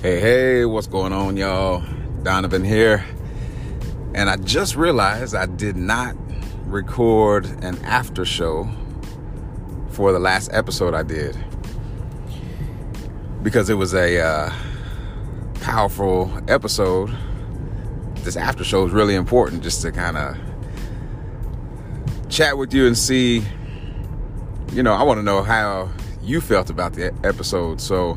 Hey, hey, what's going on, y'all? Donovan here. And I just realized I did not record an after show for the last episode I did because it was a uh, powerful episode. This after show is really important just to kind of chat with you and see, you know, I want to know how you felt about the episode. So,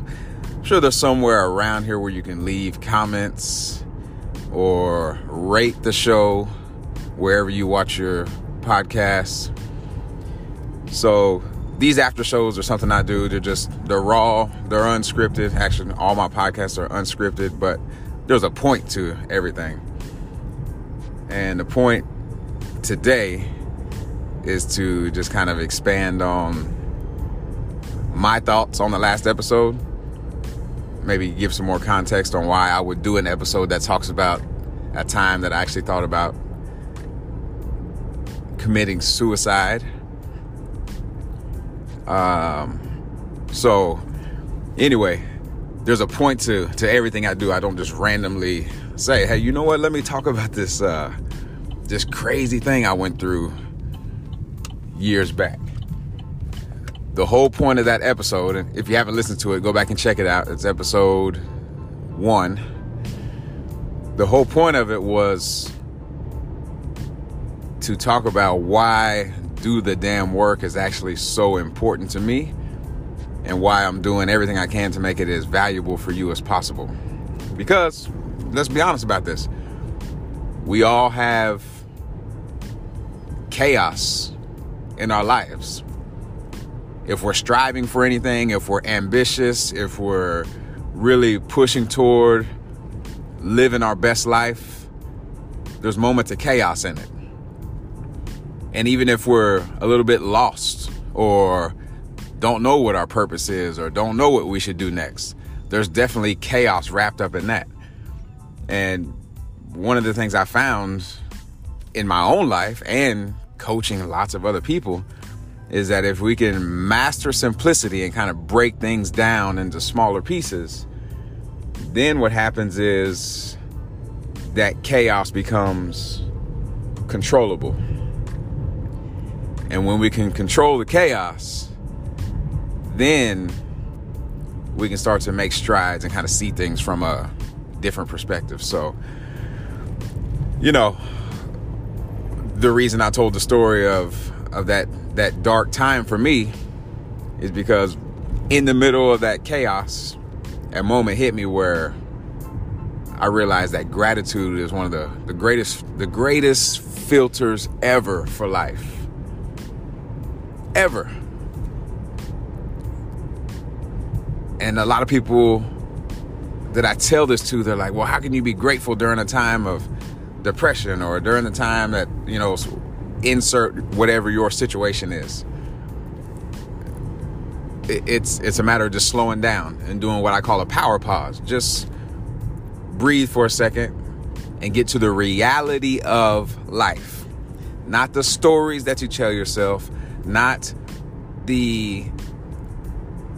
I'm sure there's somewhere around here where you can leave comments or rate the show wherever you watch your podcasts. So these after shows are something I do. They're just they're raw, they're unscripted. Actually, all my podcasts are unscripted, but there's a point to everything. And the point today is to just kind of expand on my thoughts on the last episode maybe give some more context on why I would do an episode that talks about a time that I actually thought about committing suicide. Um, so, anyway, there's a point to to everything I do. I don't just randomly say, "Hey, you know what? Let me talk about this uh, this crazy thing I went through years back." The whole point of that episode, and if you haven't listened to it, go back and check it out. It's episode one. The whole point of it was to talk about why do the damn work is actually so important to me and why I'm doing everything I can to make it as valuable for you as possible. Because let's be honest about this. We all have chaos in our lives if we're striving for anything, if we're ambitious, if we're really pushing toward living our best life, there's moments of chaos in it. And even if we're a little bit lost or don't know what our purpose is or don't know what we should do next, there's definitely chaos wrapped up in that. And one of the things I found in my own life and coaching lots of other people is that if we can master simplicity and kind of break things down into smaller pieces, then what happens is that chaos becomes controllable. And when we can control the chaos, then we can start to make strides and kind of see things from a different perspective. So, you know, the reason I told the story of of that that dark time for me is because in the middle of that chaos, a moment hit me where I realized that gratitude is one of the, the greatest the greatest filters ever for life. Ever. And a lot of people that I tell this to, they're like, well, how can you be grateful during a time of depression or during the time that, you know, insert whatever your situation is. It's it's a matter of just slowing down and doing what I call a power pause. Just breathe for a second and get to the reality of life. Not the stories that you tell yourself, not the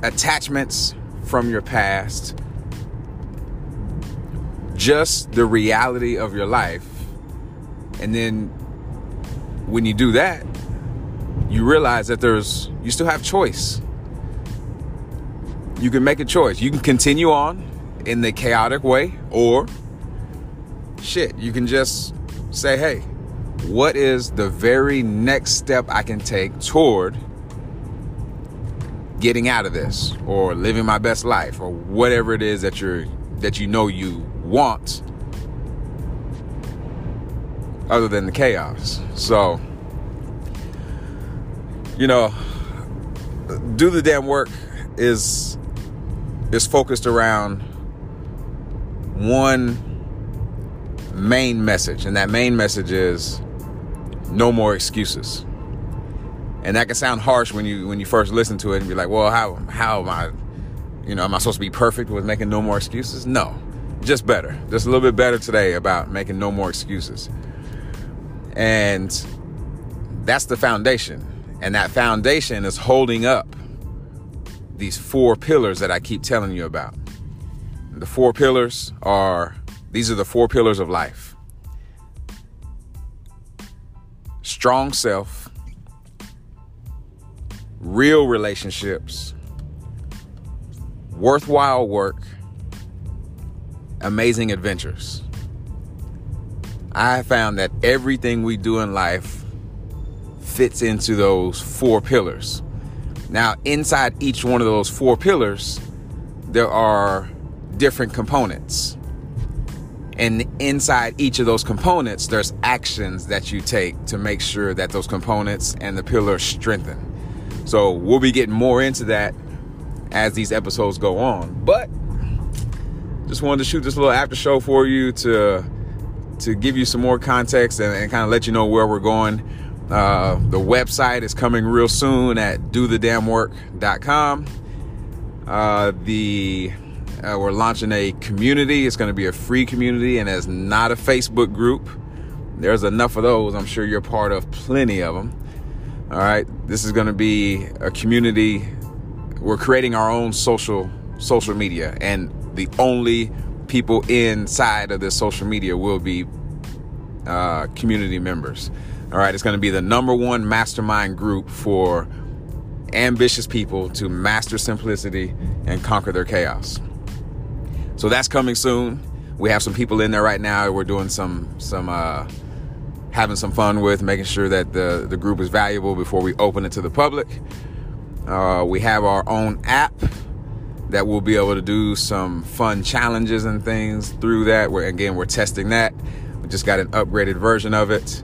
attachments from your past, just the reality of your life. And then when you do that, you realize that there's you still have choice. You can make a choice. You can continue on in the chaotic way or shit, you can just say, "Hey, what is the very next step I can take toward getting out of this or living my best life or whatever it is that you're that you know you want other than the chaos. So, you know, do the damn work is is focused around one main message, and that main message is no more excuses. And that can sound harsh when you when you first listen to it and be like, well, how how am I, you know, am I supposed to be perfect with making no more excuses? No, just better, just a little bit better today about making no more excuses. And that's the foundation. And that foundation is holding up these four pillars that I keep telling you about. The four pillars are these are the four pillars of life strong self, real relationships, worthwhile work, amazing adventures. I found that everything we do in life fits into those four pillars. Now, inside each one of those four pillars, there are different components. And inside each of those components, there's actions that you take to make sure that those components and the pillars strengthen. So we'll be getting more into that as these episodes go on. But just wanted to shoot this little after show for you to to give you some more context and, and kind of let you know where we're going. Uh, the website is coming real soon at dothedamnwork.com. Uh, the uh, we're launching a community. It's going to be a free community and it's not a Facebook group. There's enough of those. I'm sure you're part of plenty of them. All right. This is going to be a community. We're creating our own social social media, and the only people inside of this social media will be uh, community members. All right. It's going to be the number one mastermind group for ambitious people to master simplicity and conquer their chaos. So that's coming soon. We have some people in there right now. We're doing some some uh, having some fun with, making sure that the the group is valuable before we open it to the public. Uh, we have our own app that we'll be able to do some fun challenges and things through that. Where again, we're testing that. We just got an upgraded version of it,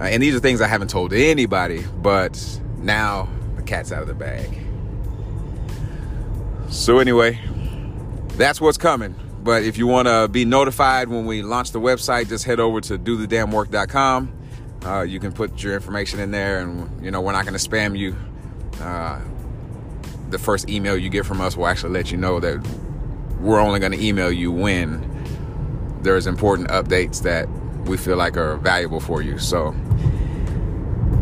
uh, and these are things I haven't told anybody, but now the cat's out of the bag. So anyway, that's what's coming. But if you want to be notified when we launch the website, just head over to dothedamnwork.com. Uh, you can put your information in there, and you know we're not going to spam you. Uh, the first email you get from us will actually let you know that we're only going to email you when there's important updates that we feel like are valuable for you. So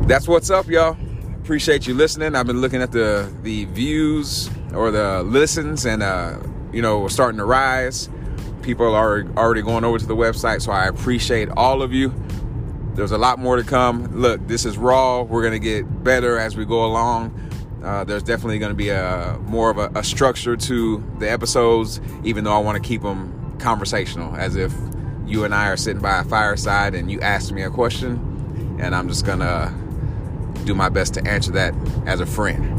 that's what's up, y'all. Appreciate you listening. I've been looking at the the views or the listens, and uh, you know, we're starting to rise. People are already going over to the website, so I appreciate all of you. There's a lot more to come. Look, this is raw. We're gonna get better as we go along. Uh, there's definitely going to be a more of a, a, structure to the episodes, even though I want to keep them conversational, as if you and I are sitting by a fireside and you ask me a question, and I'm just gonna do my best to answer that as a friend.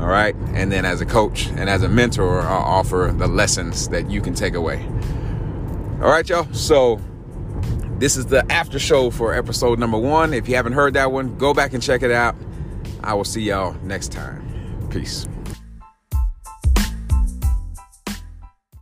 All right, and then as a coach and as a mentor, I'll offer the lessons that you can take away. All right, y'all. So this is the after show for episode number one. If you haven't heard that one, go back and check it out. I will see y'all next time. Peace.